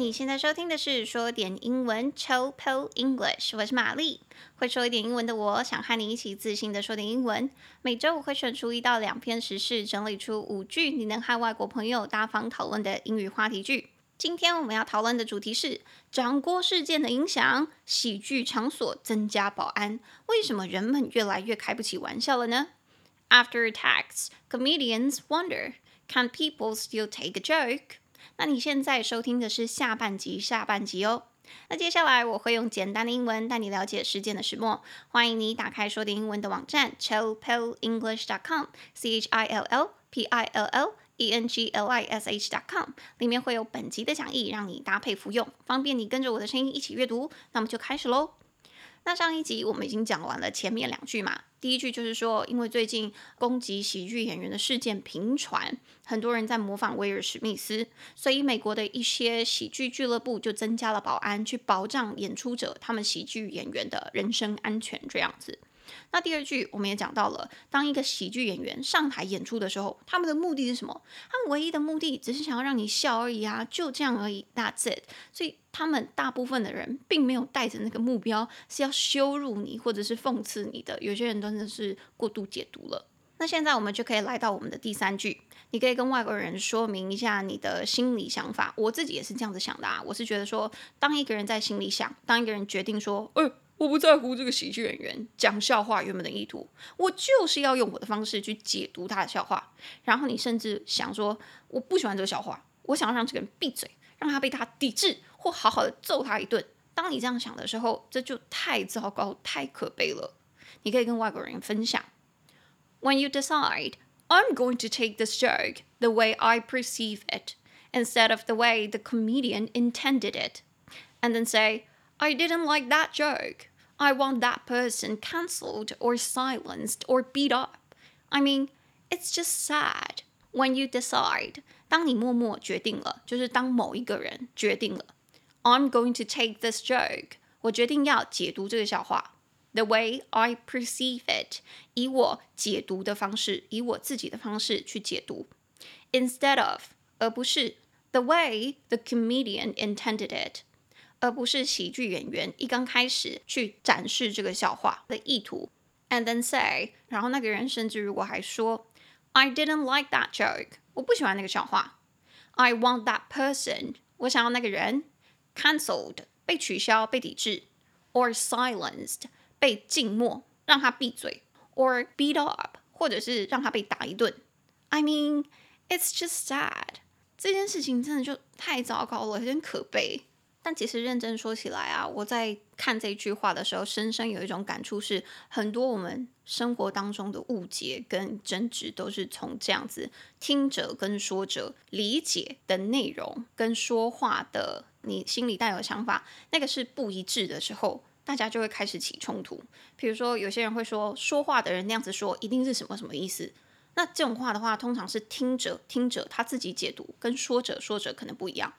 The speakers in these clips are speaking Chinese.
你现在收听的是说点英文 Chill English，我是玛丽。会说一点英文的我，想和你一起自信的说点英文。每周我会选出一到两篇时事，整理出五句你能和外国朋友大方讨论的英语话题句。今天我们要讨论的主题是掌锅事件的影响，喜剧场所增加保安，为什么人们越来越开不起玩笑了呢？After attacks, comedians wonder, can people still take a joke? 那你现在收听的是下半集，下半集哦。那接下来我会用简单的英文带你了解事件的始末。欢迎你打开说点英文的网站 chillpillenglish.com，c h i l l p i l l e n g l i s h.com，里面会有本集的讲义，让你搭配服用，方便你跟着我的声音一起阅读。那么就开始喽。那上一集我们已经讲完了前面两句嘛，第一句就是说，因为最近攻击喜剧演员的事件频传，很多人在模仿威尔史密斯，所以美国的一些喜剧俱乐部就增加了保安，去保障演出者他们喜剧演员的人身安全，这样子。那第二句我们也讲到了，当一个喜剧演员上台演出的时候，他们的目的是什么？他们唯一的目的只是想要让你笑而已啊，就这样而已，That's it。所以他们大部分的人并没有带着那个目标是要羞辱你或者是讽刺你的。有些人真的是过度解读了。那现在我们就可以来到我们的第三句，你可以跟外国人说明一下你的心理想法。我自己也是这样子想的啊，我是觉得说，当一个人在心里想，当一个人决定说，呃。我不在乎这个喜剧演员讲笑话原本的意图，我就是要用我的方式去解读他的笑话。然后你甚至想说，我不喜欢这个笑话，我想要让这个人闭嘴，让他被他抵制，或好好的揍他一顿。当你这样想的时候，这就太糟糕、太可悲了。你可以跟外国人分享：When you decide I'm going to take this joke the way I perceive it instead of the way the comedian intended it, and then say I didn't like that joke. I want that person cancelled or silenced or beat up. I mean, it's just sad. When you decide，当你默默决定了，就是当某一个人决定了，I'm going to take this joke，我决定要解读这个笑话，the way I perceive it，以我解读的方式，以我自己的方式去解读，instead of，而不是 the way the comedian intended it。 而不是喜剧演员一刚开始去展示这个笑话的意图，and then say，然后那个人甚至如果还说，I didn't like that joke，我不喜欢那个笑话，I want that person，我想要那个人，cancelled，被取消、被抵制，or silenced，被静默，让他闭嘴，or beat up，或者是让他被打一顿。I mean, it's just sad，这件事情真的就太糟糕了，有点可悲。但其实认真说起来啊，我在看这句话的时候，深深有一种感触是，很多我们生活当中的误解跟争执，都是从这样子听者跟说者理解的内容跟说话的你心里带有想法，那个是不一致的时候，大家就会开始起冲突。比如说，有些人会说，说话的人那样子说，一定是什么什么意思？那这种话的话，通常是听者听者他自己解读，跟说者说者可能不一样。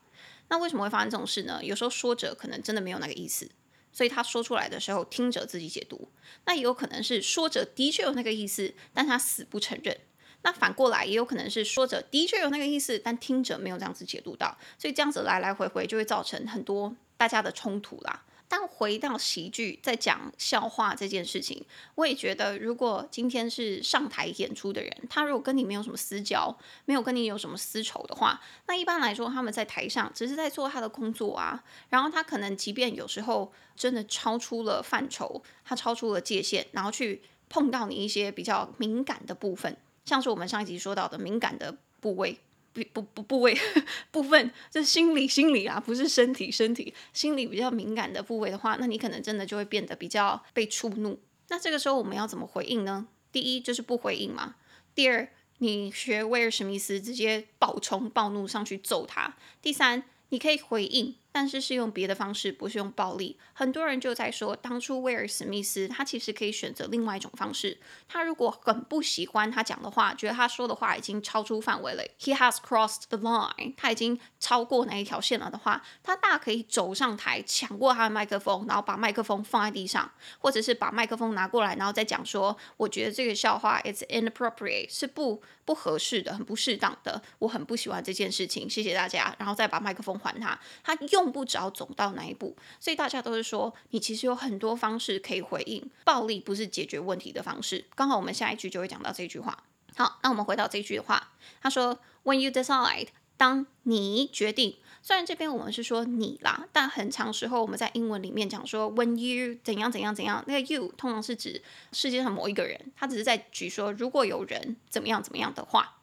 那为什么会发生这种事呢？有时候说者可能真的没有那个意思，所以他说出来的时候，听者自己解读。那也有可能是说者的确有那个意思，但他死不承认。那反过来也有可能是说者的确有那个意思，但听者没有这样子解读到，所以这样子来来回回就会造成很多大家的冲突啦。但回到喜剧，在讲笑话这件事情，我也觉得，如果今天是上台演出的人，他如果跟你没有什么私交，没有跟你有什么私仇的话，那一般来说，他们在台上只是在做他的工作啊。然后他可能即便有时候真的超出了范畴，他超出了界限，然后去碰到你一些比较敏感的部分，像是我们上一集说到的敏感的部位。不不不部位 部分，就是心理心理啊，不是身体身体心理比较敏感的部位的话，那你可能真的就会变得比较被触怒。那这个时候我们要怎么回应呢？第一就是不回应嘛。第二，你学威尔史密斯直接暴冲暴怒上去揍他。第三，你可以回应，但是是用别的方式，不是用暴力。很多人就在说，当初威尔史密斯他其实可以选择另外一种方式。他如果很不喜欢他讲的话，觉得他说的话已经超出范围了，He has crossed the line，他已经超过那一条线了的话，他大可以走上台抢过他的麦克风，然后把麦克风放在地上，或者是把麦克风拿过来，然后再讲说，我觉得这个笑话 it's inappropriate，是不不合适的，很不适当的，我很不喜欢这件事情，谢谢大家，然后再把麦克风还他，他用用不着走到那一步，所以大家都是说，你其实有很多方式可以回应，暴力不是解决问题的方式。刚好我们下一句就会讲到这句话。好，那我们回到这句话，他说，When you decide，当你决定，虽然这边我们是说你啦，但很长时候我们在英文里面讲说，When you 怎样怎样怎样，那个 you 通常是指世界上某一个人，他只是在举说，如果有人怎么样怎么样的话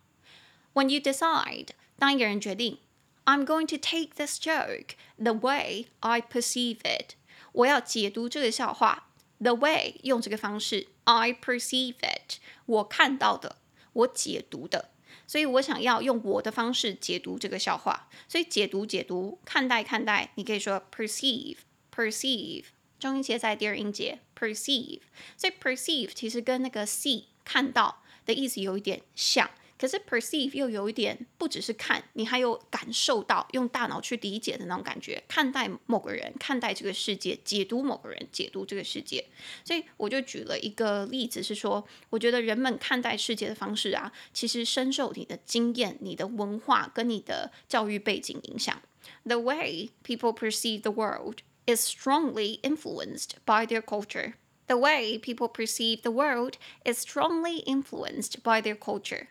，When you decide，当一个人决定。I'm going to take this joke the way I perceive it。我要解读这个笑话，the way 用这个方式，I perceive it，我看到的，我解读的，所以我想要用我的方式解读这个笑话。所以解读、解读、看待、看待，你可以说 perceive，perceive，重音节在第二音节，perceive。所以 perceive 其实跟那个 see 看到的意思有一点像。 可是 perceive 又有一点，不只是看，你还有感受到，用大脑去理解的那种感觉，看待某个人，看待这个世界，解读某个人，解读这个世界。所以我就举了一个例子，是说，我觉得人们看待世界的方式啊，其实深受你的经验、你的文化跟你的教育背景影响。The way people perceive the world is strongly influenced by their culture. The way people perceive the world is strongly influenced by their culture.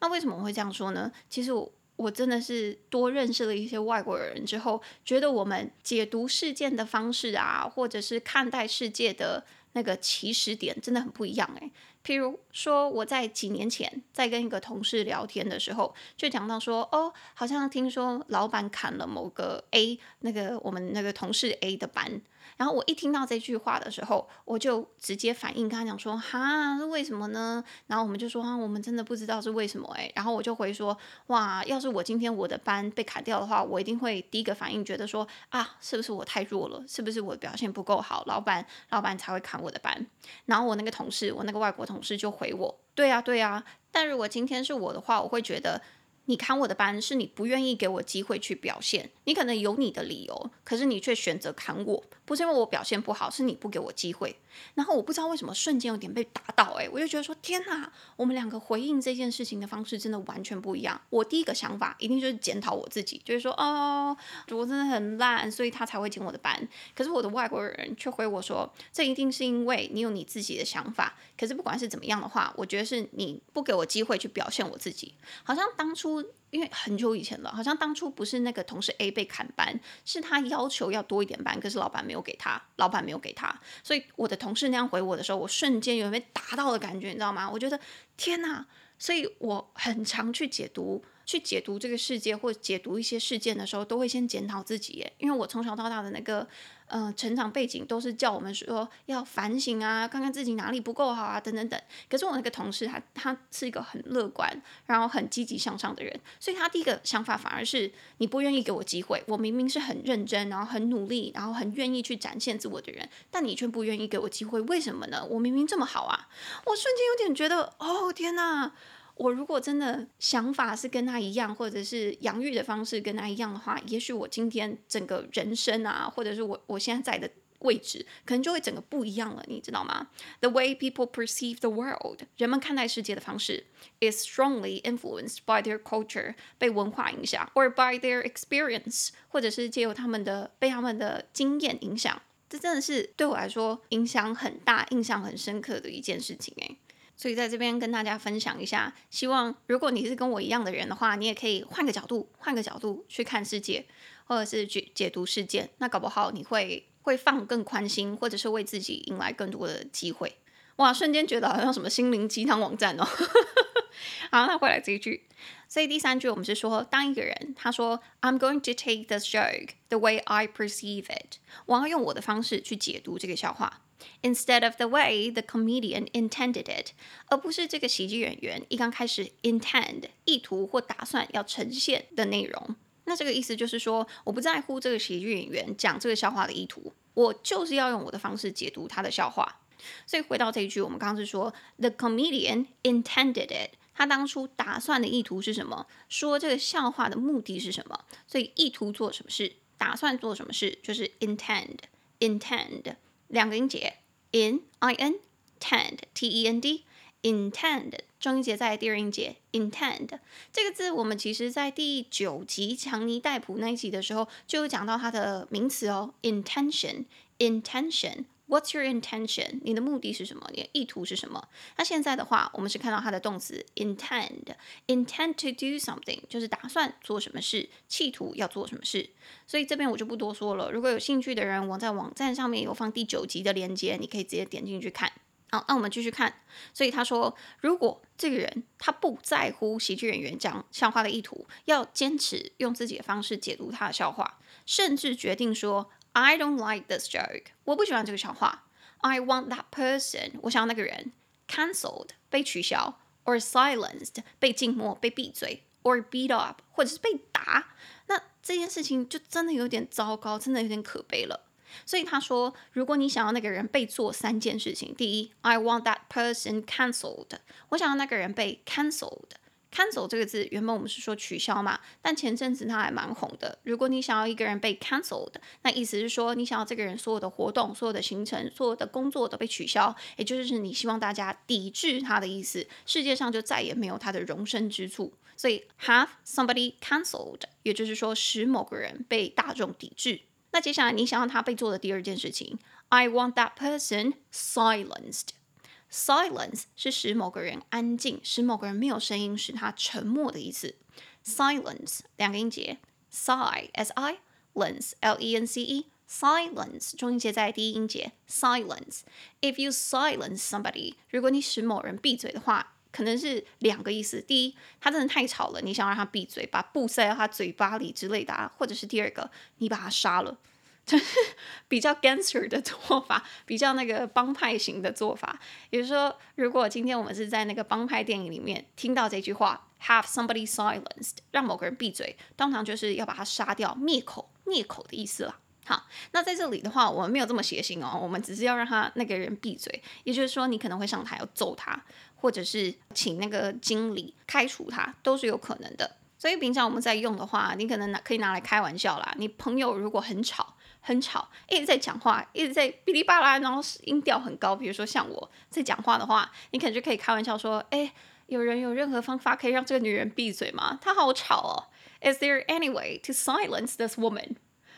那为什么我会这样说呢？其实我我真的是多认识了一些外国人之后，觉得我们解读事件的方式啊，或者是看待世界的那个起始点，真的很不一样诶。譬如说，我在几年前在跟一个同事聊天的时候，就讲到说，哦，好像听说老板砍了某个 A 那个我们那个同事 A 的班。然后我一听到这句话的时候，我就直接反应跟他讲说：“哈，是为什么呢？”然后我们就说：“啊，我们真的不知道是为什么。”哎，然后我就回说：“哇，要是我今天我的班被砍掉的话，我一定会第一个反应觉得说：啊，是不是我太弱了？是不是我表现不够好？老板，老板才会砍我的班。”然后我那个同事，我那个外国同事就回我：“对呀，对呀。但如果今天是我的话，我会觉得。”你砍我的班，是你不愿意给我机会去表现。你可能有你的理由，可是你却选择砍我，不是因为我表现不好，是你不给我机会。然后我不知道为什么瞬间有点被打倒，诶，我就觉得说天哪，我们两个回应这件事情的方式真的完全不一样。我第一个想法一定就是检讨我自己，就是说哦，我真的很烂，所以他才会进我的班。可是我的外国人却回我说，这一定是因为你有你自己的想法。可是不管是怎么样的话，我觉得是你不给我机会去表现我自己，好像当初。因为很久以前了，好像当初不是那个同事 A 被砍班，是他要求要多一点班，可是老板没有给他，老板没有给他，所以我的同事那样回我的时候，我瞬间有被打到的感觉，你知道吗？我觉得天哪！所以我很常去解读，去解读这个世界或解读一些事件的时候，都会先检讨自己，因为我从小到大的那个。嗯、呃，成长背景都是叫我们说要反省啊，看看自己哪里不够好啊，等等等。可是我那个同事他他是一个很乐观，然后很积极向上的人，所以他第一个想法反而是你不愿意给我机会。我明明是很认真，然后很努力，然后很愿意去展现自我的人，但你却不愿意给我机会，为什么呢？我明明这么好啊！我瞬间有点觉得，哦天哪！我如果真的想法是跟他一样，或者是养育的方式跟他一样的话，也许我今天整个人生啊，或者是我我现在在的位置，可能就会整个不一样了，你知道吗？The way people perceive the world，人们看待世界的方式，is strongly influenced by their culture，被文化影响，or by their experience，或者是借由他们的被他们的经验影响。这真的是对我来说影响很大、印象很深刻的一件事情诶。所以在这边跟大家分享一下，希望如果你是跟我一样的人的话，你也可以换个角度，换个角度去看世界，或者是去解读事件。那搞不好你会会放更宽心，或者是为自己迎来更多的机会。哇，瞬间觉得好像什么心灵鸡汤网站哦。好，那回来这一句。所以第三句我们是说，当一个人他说 "I'm going to take this joke the way I perceive it"，我要用我的方式去解读这个笑话。Instead of the way the comedian intended it，而不是这个喜剧演员一刚开始 intend 意图或打算要呈现的内容。那这个意思就是说，我不在乎这个喜剧演员讲这个笑话的意图，我就是要用我的方式解读他的笑话。所以回到这一句，我们刚刚是说，the comedian intended it，他当初打算的意图是什么？说这个笑话的目的是什么？所以意图做什么事，打算做什么事，就是 intend，intend 两个音节，in i n tend t e n d intend。重音节在第二音节，intend 这个字，我们其实在第九集强尼戴普那一集的时候就有讲到它的名词哦，intention。Intention, What's your intention？你的目的是什么？你的意图是什么？那现在的话，我们是看到它的动词 intend，intend to do something，就是打算做什么事，企图要做什么事。所以这边我就不多说了。如果有兴趣的人，我在网站上面有放第九集的链接，你可以直接点进去看。好，那我们继续看。所以他说，如果这个人他不在乎喜剧演员讲笑话的意图，要坚持用自己的方式解读他的笑话，甚至决定说 I don't like this joke，我不喜欢这个笑话。I want that person，我想要那个人 cancelled 被取消，or silenced 被静默被闭嘴，or beat up 或者是被打。那这件事情就真的有点糟糕，真的有点可悲了。所以他说，如果你想要那个人被做三件事情，第一，I want that person cancelled，我想要那个人被 cancelled。 Cancel 这个字原本我们是说取消嘛，但前阵子它还蛮红的。如果你想要一个人被 canceled，那意思是说你想要这个人所有的活动、所有的行程、所有的工作都被取消，也就是你希望大家抵制他的意思，世界上就再也没有他的容身之处。所以 have somebody canceled，也就是说使某个人被大众抵制。那接下来你想要他被做的第二件事情，I want that person silenced。Silence 是使某个人安静，使某个人没有声音，使他沉默的意思。Silence 两个音节，si s i lence l e n c e silence 重音节在第一音节 silence。If you silence somebody，如果你使某人闭嘴的话，可能是两个意思。第一，他真的太吵了，你想让他闭嘴，把布塞到他嘴巴里之类的啊；或者是第二个，你把他杀了，就 是比较 gangster 的做法，比较那个帮派型的做法。也就是说，如果今天我们是在那个帮派电影里面听到这句话，have somebody silenced，让某个人闭嘴，通常就是要把他杀掉、灭口、灭口的意思了。好，那在这里的话，我们没有这么血腥哦，我们只是要让他那个人闭嘴。也就是说，你可能会上台要揍他。或者是请那个经理开除他，都是有可能的。所以平常我们在用的话，你可能拿可以拿来开玩笑啦。你朋友如果很吵，很吵，一直在讲话，一直在哔哩吧啦，然后音调很高，比如说像我在讲话的话，你可能就可以开玩笑说：“哎，有人有任何方法可以让这个女人闭嘴吗？她好吵哦。”Is there any way to silence this woman?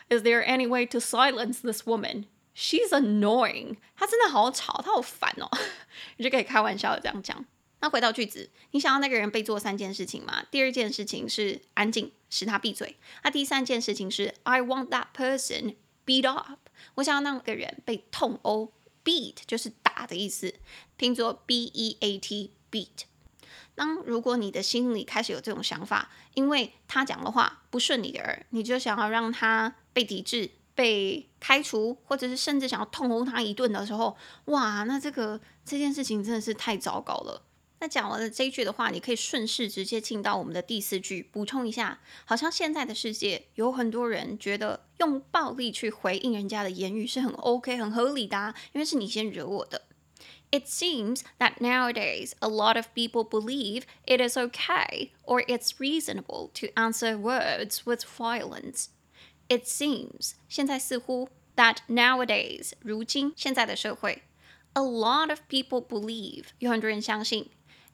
Is there any way to silence this woman? She's annoying，她真的好吵，她好烦哦。你就可以开玩笑的这样讲。那回到句子，你想要那个人被做三件事情吗？第二件事情是安静，使他闭嘴。那第三件事情是 I want that person beat up，我想要那个人被痛殴。Beat 就是打的意思，拼作 B E A T beat。当如果你的心里开始有这种想法，因为他讲的话不顺你的耳，你就想要让他被抵制。被开除，或者是甚至想要痛殴他一顿的时候，哇，那这个这件事情真的是太糟糕了。那讲完了这一句的话，你可以顺势直接进到我们的第四句，补充一下。好像现在的世界有很多人觉得用暴力去回应人家的言语是很 OK、很合理的，因为是你先惹我的。It seems that nowadays a lot of people believe it is OK or it's reasonable to answer words with violence. It seems 现在似乎 that nowadays 如今现在的社会，a lot of people believe 有很多人相信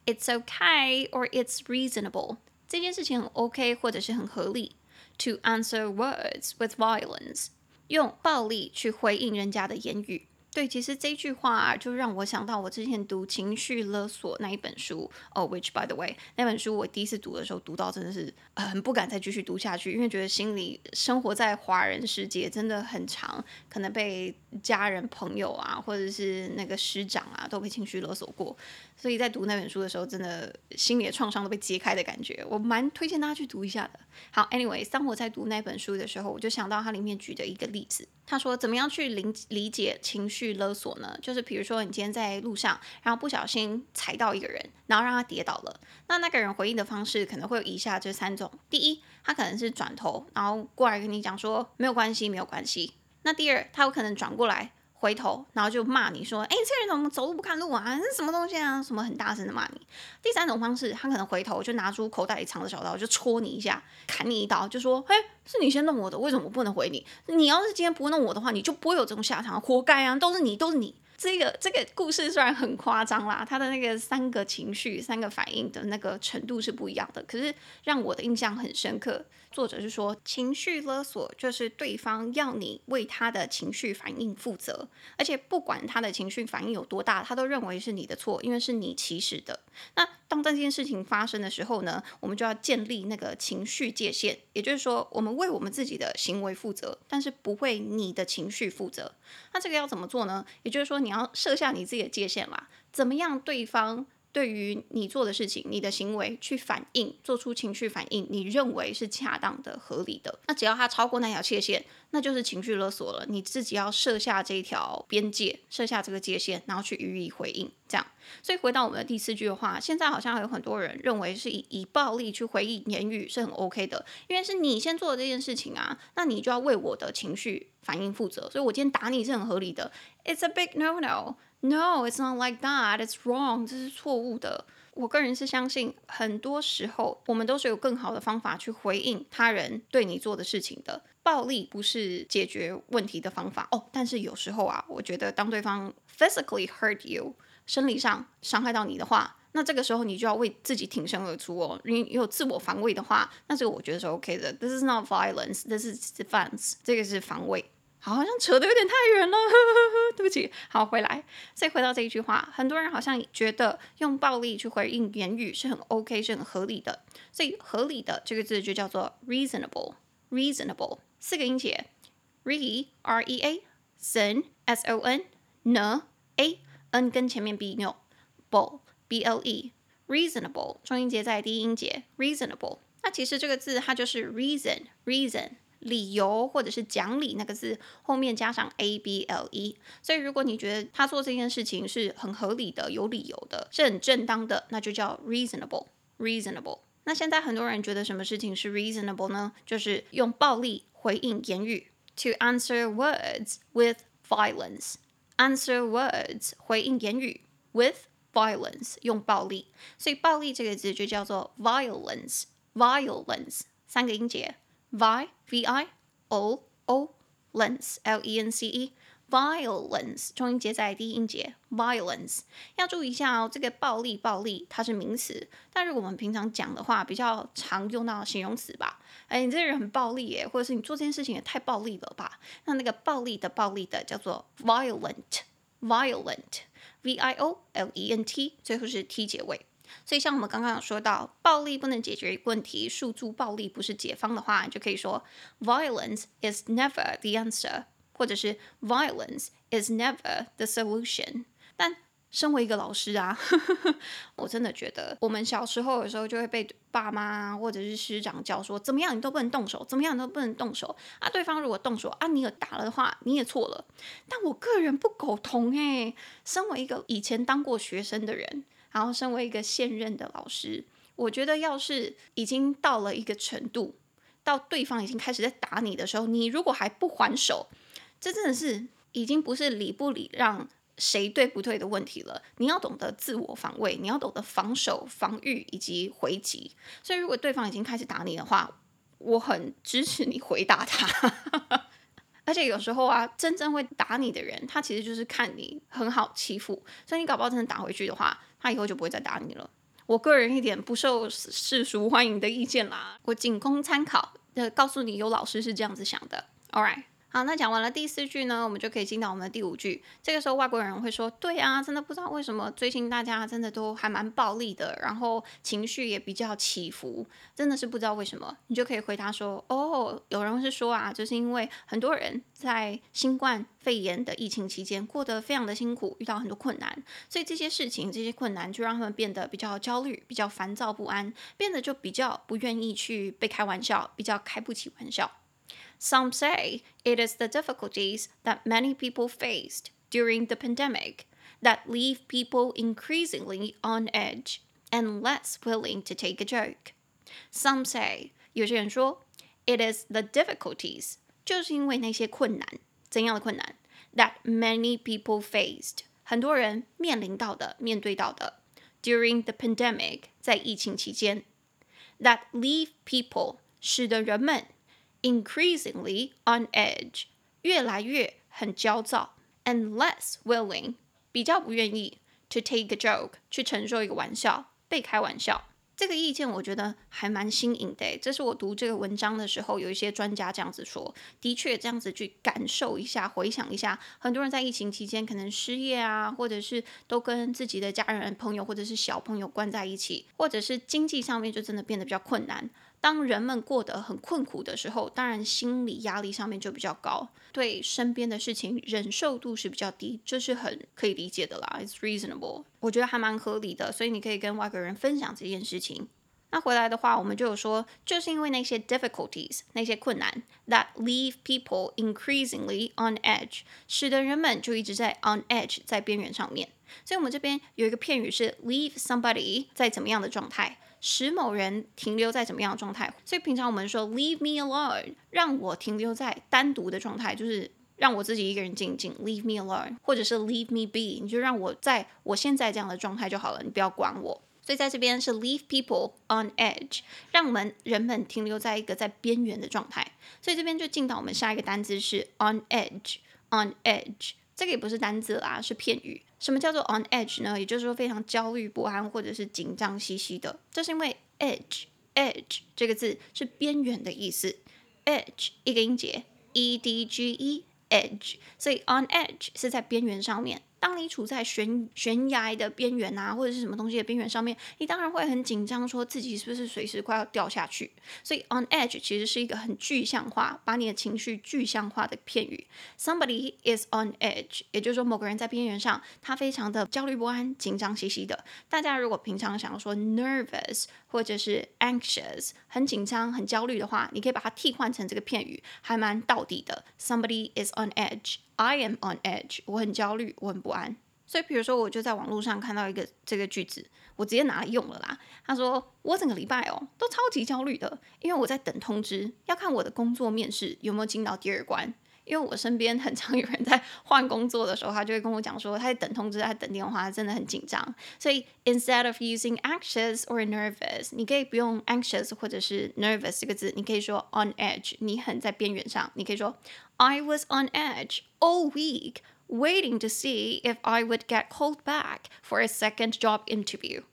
，it's okay or it's reasonable 这件事情很 OK 或者是很合理，to answer words with violence 用暴力去回应人家的言语。 对，其实这句话，就让我想到我之前读《情绪勒索》那一本书哦，which by the way，那本书我第一次读的时候，读到真的是很不敢再继续读下去，因为觉得心里生活在华人世界真的很长，可能被家人、朋友啊，或者是那个师长啊，都被情绪勒索过。所以在读那本书的时候，真的心里的创伤都被揭开的感觉，我蛮推荐大家去读一下的。好，anyway，当我在读那本书的时候，我就想到它里面举的一个例子，他说怎么样去理理解情绪去勒索呢？就是比如说你今天在路上，然后不小心踩到一个人，然后让他跌倒了，那那个人回应的方式可能会有以下这三种：第一，他可能是转头，然后过来跟你讲说没有关系，没有关系；那第二，他有可能转过来。回头，然后就骂你说：“哎，这个人怎么走路不看路啊？这是什么东西啊？什么很大声的骂你。”第三种方式，他可能回头就拿出口袋里藏的小刀，就戳你一下，砍你一刀，就说：“嘿，是你先弄我的，为什么我不能回你？你要是今天不弄我的话，你就不会有这种下场，活该啊！都是你，都是你。”这个这个故事虽然很夸张啦，他的那个三个情绪、三个反应的那个程度是不一样的，可是让我的印象很深刻。作者是说，情绪勒索就是对方要你为他的情绪反应负责，而且不管他的情绪反应有多大，他都认为是你的错，因为是你起始的。那当这件事情发生的时候呢，我们就要建立那个情绪界限，也就是说，我们为我们自己的行为负责，但是不为你的情绪负责。那这个要怎么做呢？也就是说，你要设下你自己的界限啦，怎么样对方？对于你做的事情，你的行为去反应，做出情绪反应，你认为是恰当的、合理的，那只要他超过那条界限，那就是情绪勒索了。你自己要设下这条边界，设下这个界限，然后去予以回应。这样，所以回到我们的第四句的话，现在好像有很多人认为是以以暴力去回应言语是很 OK 的，因为是你先做的这件事情啊，那你就要为我的情绪反应负责。所以我今天打你是很合理的。It's a big no no No, it's not like that. It's wrong. 这是错误的。我个人是相信，很多时候我们都是有更好的方法去回应他人对你做的事情的。暴力不是解决问题的方法哦。但是有时候啊，我觉得当对方 physically hurt you，生理上伤害到你的话，那这个时候你就要为自己挺身而出哦。你有自我防卫的话，那这个我觉得是 OK 的。This is not violence. This is defense. 这个是防卫。好像扯得有点太远了，呵呵呵，对不起。好，回来，再回到这一句话，很多人好像觉得用暴力去回应言语是很 OK，是很合理的。所以合理的这个字就叫做 reasonable，reasonable，四个音节，re r e a son s o n n a n 跟前面 b 没有 b b l e reasonable，中音节在第一音节 reasonable。那其实这个字它就是 reason reason。理由或者是讲理那个字后面加上 a b l e，所以如果你觉得他做这件事情是很合理的、有理由的、是很正当的，那就叫 reasonable reasonable。那现在很多人觉得什么事情是 reasonable 呢？就是用暴力回应言语，to answer words with violence，answer words 回应言语 with violence 用暴力，所以暴力这个字就叫做 violence violence 三个音节。Vi v i o o lence l e n c e violence 重音节在第一音节 violence 要注意一下哦，这个暴力暴力它是名词，但是我们平常讲的话比较常用到形容词吧？哎，你这个人很暴力耶，或者是你做这件事情也太暴力了吧？那那个暴力的暴力的叫做 violent violent v i o l e n t 最后是 t 结尾。所以，像我们刚刚有说到，暴力不能解决问题，诉诸暴力不是解方的话，你就可以说，Violence is never the answer，或者是 Violence is never the solution。但身为一个老师啊，呵 呵我真的觉得，我们小时候有时候就会被爸妈或者是师长教说，怎么样你都不能动手，怎么样你都不能动手啊。对方如果动手啊，你有打了的话，你也错了。但我个人不苟同诶，身为一个以前当过学生的人。然后，身为一个现任的老师，我觉得要是已经到了一个程度，到对方已经开始在打你的时候，你如果还不还手，这真的是已经不是理不理让谁对不对的问题了。你要懂得自我防卫，你要懂得防守、防御以及回击。所以，如果对方已经开始打你的话，我很支持你回答他。而且有时候啊，真正会打你的人，他其实就是看你很好欺负，所以你搞不好真的打回去的话，他以后就不会再打你了。我个人一点不受世俗欢迎的意见啦，我仅供参考。呃，告诉你，有老师是这样子想的。All right。好，那讲完了第四句呢，我们就可以进到我们的第五句。这个时候，外国人会说：“对啊，真的不知道为什么最近大家真的都还蛮暴力的，然后情绪也比较起伏，真的是不知道为什么。”你就可以回答说：“哦，有人是说啊，就是因为很多人在新冠肺炎的疫情期间过得非常的辛苦，遇到很多困难，所以这些事情、这些困难就让他们变得比较焦虑、比较烦躁不安，变得就比较不愿意去被开玩笑，比较开不起玩笑。” Some say it is the difficulties that many people faced during the pandemic that leave people increasingly on edge and less willing to take a joke. Some say，有些人说，it is the difficulties，就是因为那些困难，怎样的困难？That many people faced，很多人面临到的、面对到的，during the pandemic，在疫情期间，that leave people，使得人们 increasingly on edge，越来越很焦躁，and less willing，比较不愿意 to take a joke，去承受一个玩笑，被开玩笑。这个意见我觉得还蛮新颖的，这是我读这个文章的时候，有一些专家这样子说，的确这样子去感受一下，回想一下，很多人在疫情期间可能失业啊，或者是都跟自己的家人、朋友或者是小朋友关在一起，或者是经济上面就真的变得比较困难。当人们过得很困苦的时候，当然心理压力上面就比较高，对身边的事情忍受度是比较低，这是很可以理解的啦。It's reasonable，我觉得还蛮合理的，所以你可以跟外国人分享这件事情。那回来的话，我们就有说，就是因为那些 difficulties，那些困难，that leave people increasingly on edge，使得人们就一直在 on edge，在边缘上面。所以我们这边有一个片语是 leave somebody 在怎么样的状态。使某人停留在怎么样的状态？所以平常我们说 leave me alone，让我停留在单独的状态，就是让我自己一个人静静，leave me alone，或者是 leave me be，你就让我在我现在这样的状态就好了，你不要管我。所以在这边是 leave people on edge，让我们人们停留在一个在边缘的状态。所以这边就进到我们下一个单词是 on edge，on edge。这个也不是单字啦，是片语。什么叫做 on edge 呢？也就是说非常焦虑不安或者是紧张兮兮的。这是因为 edge，edge 这个字是边缘的意思。edge 一个音节，e d g e，edge，所以 on edge 是在边缘上面。当你处在悬悬崖的边缘啊，或者是什么东西的边缘上面，你当然会很紧张，说自己是不是随时快要掉下去。所以 on edge 其实是一个很具象化，把你的情绪具象化的片语。Somebody is on edge，也就是说某个人在边缘上，他非常的焦虑不安、紧张兮兮的。大家如果平常想要说 nervous 或者是 anxious，很紧张、很焦虑的话，你可以把它替换成这个片语，还蛮到底的。Somebody is on edge。I am on edge，我很焦虑，我很不安。所以，比如说，我就在网络上看到一个这个句子，我直接拿来用了啦。他说：“我整个礼拜哦，都超级焦虑的，因为我在等通知，要看我的工作面试有没有进到第二关。因为我身边很常有人在换工作的时候，他就会跟我讲说，他在等通知，他在等电话，他真的很紧张。所以，instead of using anxious or nervous，你可以不用 anxious 或者是 nervous 这个字，你可以说 on edge，你很在边缘上，你可以说。” I was on edge all week, waiting to see if I would get called back for a second job interview.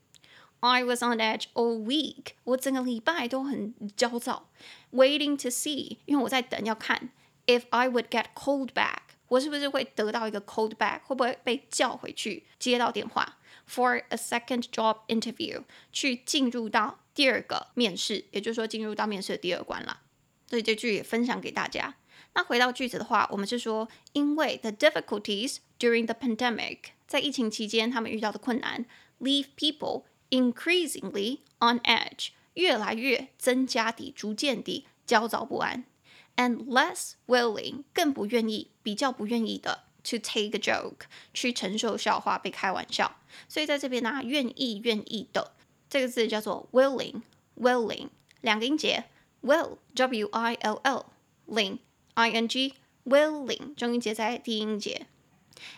I was on edge all week. 我整个礼拜都很焦躁，waiting to see，因为我在等要看 If I would get called back，我是不是会得到一个 called back，会不会被叫回去接到电话 for a second job interview，去进入到第二个面试，也就是说进入到面试的第二关了。所以这句也分享给大家。那回到句子的话，我们是说，因为 the difficulties during the pandemic，在疫情期间他们遇到的困难，leave people increasingly on edge，越来越增加的、逐渐的焦躁不安，and less willing，更不愿意、比较不愿意的 to take a joke，去承受笑话、被开玩笑。所以在这边呢、愿意、愿意的这个字叫做 willing，willing，两个音节，will，w i l l，ling。I N G willing 中音节在第一音节，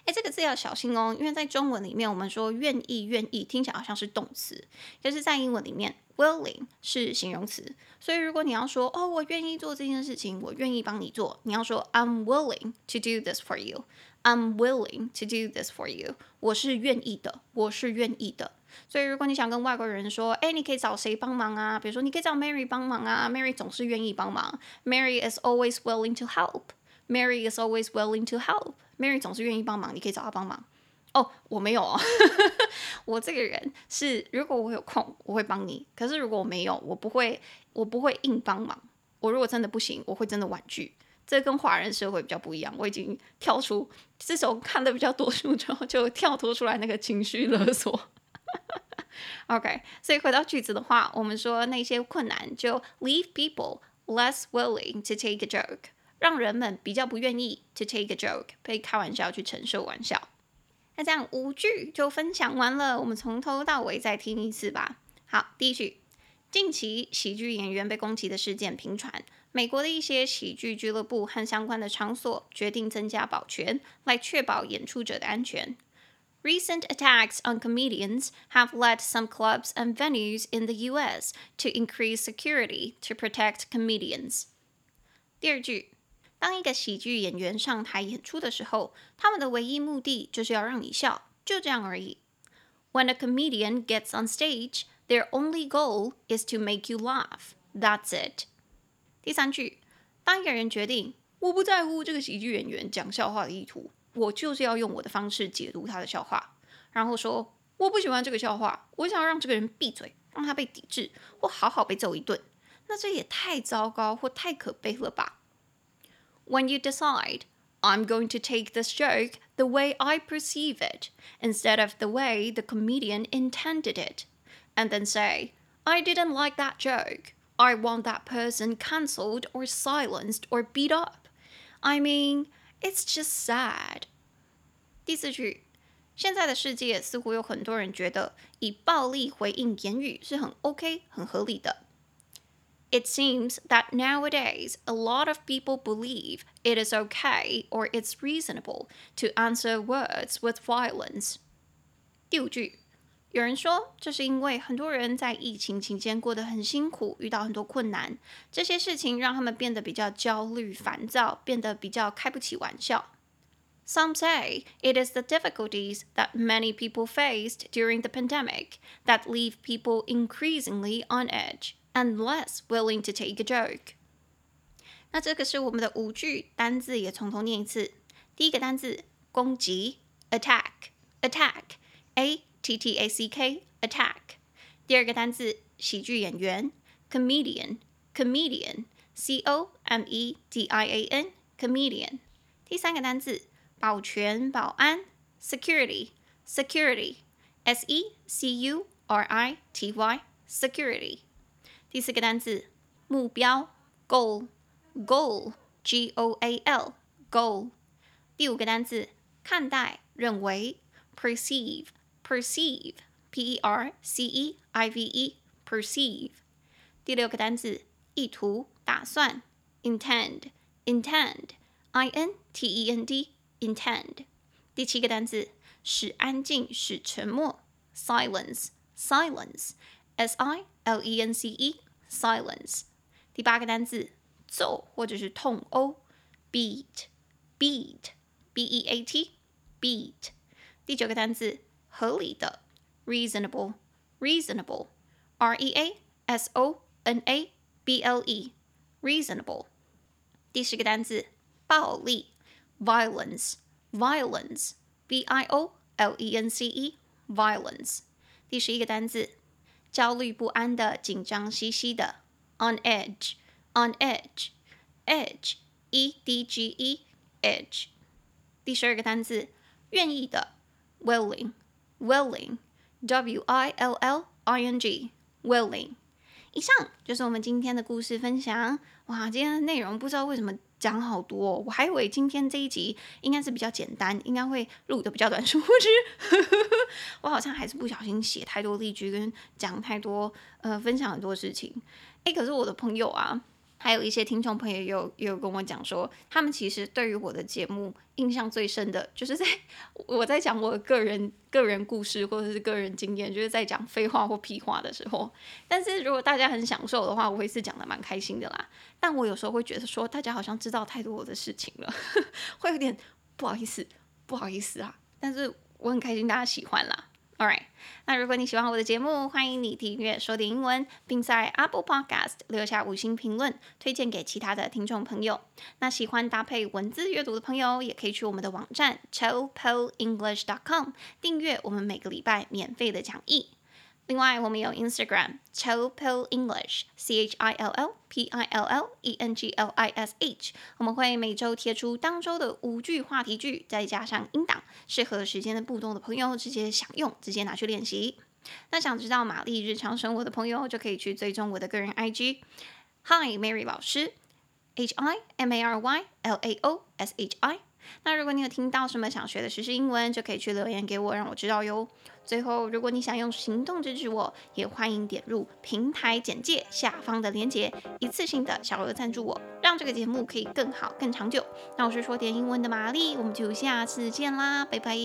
哎，这个字要小心哦，因为在中文里面，我们说愿意、愿意听起来好像是动词，就是在英文里面，willing 是形容词。所以如果你要说哦，我愿意做这件事情，我愿意帮你做，你要说 I'm willing to do this for you。I'm willing to do this for you。我是愿意的，我是愿意的。所以，如果你想跟外国人说，哎，你可以找谁帮忙啊？比如说，你可以找 Mary 帮忙啊。Mary 总是愿意帮忙。Mary is always willing to help. Mary is always willing to help. Mary 总是愿意帮忙，你可以找她帮忙。哦，我没有哦。我这个人是，如果我有空，我会帮你。可是如果我没有，我不会，我不会硬帮忙。我如果真的不行，我会真的婉拒。这跟华人社会比较不一样。我已经跳出，这时候看的比较多书之后，就跳脱出来那个情绪勒索。OK，所以回到句子的话，我们说那些困难就 leave people less willing to take a joke，让人们比较不愿意 to take a joke，被开玩笑去承受玩笑。那这样五句就分享完了，我们从头到尾再听一次吧。好，第一句，近期喜剧演员被攻击的事件频传，美国的一些喜剧俱乐部和相关的场所决定增加保全，来确保演出者的安全。Recent attacks on comedians have led some clubs and venues in the U.S. to increase security to protect comedians. 第二句，当一个喜剧演员上台演出的时候，他们的唯一目的就是要让你笑，就这样而已。When a comedian gets on stage, their only goal is to make you laugh. That's it. 第三句，当一个人决定我不在乎这个喜剧演员讲笑话的意图。我就是要用我的方式解读他的笑话，然后说我不喜欢这个笑话，我想要让这个人闭嘴，让他被抵制，或好好被揍一顿。那这也太糟糕或太可悲了吧 ？When you decide I'm going to take this joke the way I perceive it instead of the way the comedian intended it, and then say I didn't like that joke, I want that person cancelled or silenced or beat up. I mean. It's just sad。第四句，现在的世界似乎有很多人觉得以暴力回应言语是很 OK、很合理的。 It seems that nowadays a lot of people believe it is okay or it's reasonable to answer words with violence。第五句，有人说这是因为很多人在疫情期间过得很辛苦，遇到很多困难，这些事情让他们变得比较焦虑、烦躁，变得比较开不起玩笑。Some say it is the difficulties that many people faced during the pandemic that leave people increasingly on edge and less willing to take a joke。那这个是我们的五句单字，也从头念一次。第一个单字攻击，attack，attack，a。T T A C K attack，第二个单字喜剧演员 comedian comedian C O M E D I A N comedian，第三个单字保全保安 security security S E C U R I T Y security， 第四个单词目标 goal goal G O A L goal，第五个单词看待认为 perceive。perceive, P-E-R-C-E-I-V-E, perceive。第六个单词，意图、打算，intend, intend, I-N-T-E-N-D, intend。第七个单词，使安静，使沉默，silence, silence, S-I-L-E-N-C-E, silence。第八个单词，揍或者是痛殴，beat, beat, B-E-A-T, beat。第九个单词。合理的，reasonable，reasonable，R E A S O N A B L E，reasonable。第十个单词，暴力，violence，violence，V I O L E N C E，violence。第十一个单词， 焦虑不安的，紧张兮兮的，on edge，on edge，edge，E D G E，edge。第十二个单词，愿意的，willing。Willing, W-I-L-L-I-N-G, willing。 以上就是我们今天的故事分享。哇，今天的内容不知道为什么讲好多哦，我还以为今天这一集应该是比较简单，应该会录的比较短。殊不知，我好像还是不小心写太多例句，跟讲太多，呃，分享很多事情。哎，可是我的朋友啊。还有一些听众朋友有有跟我讲说，他们其实对于我的节目印象最深的，就是在我在讲我个人个人故事或者是个人经验，就是在讲废话或屁话的时候。但是如果大家很享受的话，我会是讲的蛮开心的啦。但我有时候会觉得说，大家好像知道太多我的事情了，会有点不好意思，不好意思啊。但是我很开心大家喜欢啦。Alright，那如果你喜欢我的节目，欢迎你订阅说点英文，并在 Apple Podcast 留下五星评论，推荐给其他的听众朋友。那喜欢搭配文字阅读的朋友，也可以去我们的网站 chopoleenglish.com 订阅我们每个礼拜免费的讲义。另外，我们有 Instagram Chilpill English，C H I L L P I L L E N G L I S H。我们会每周贴出当周的五句话题句，再加上音档，适合时间的不同的朋友直接享用，直接拿去练习。那想知道玛丽日常生活的朋友，就可以去追踪我的个人 IG Hi Mary 老师 H I M A R Y L A O S H I。那如果你有听到什么想学的实时英文就可以去留言给我让我知道哟。最后如果你想用行动支持我也欢迎点入平台简介下方的链接一次性的小额赞助我让这个节目可以更好更长久。那我是说点英文的玛丽我们就下次见啦拜拜。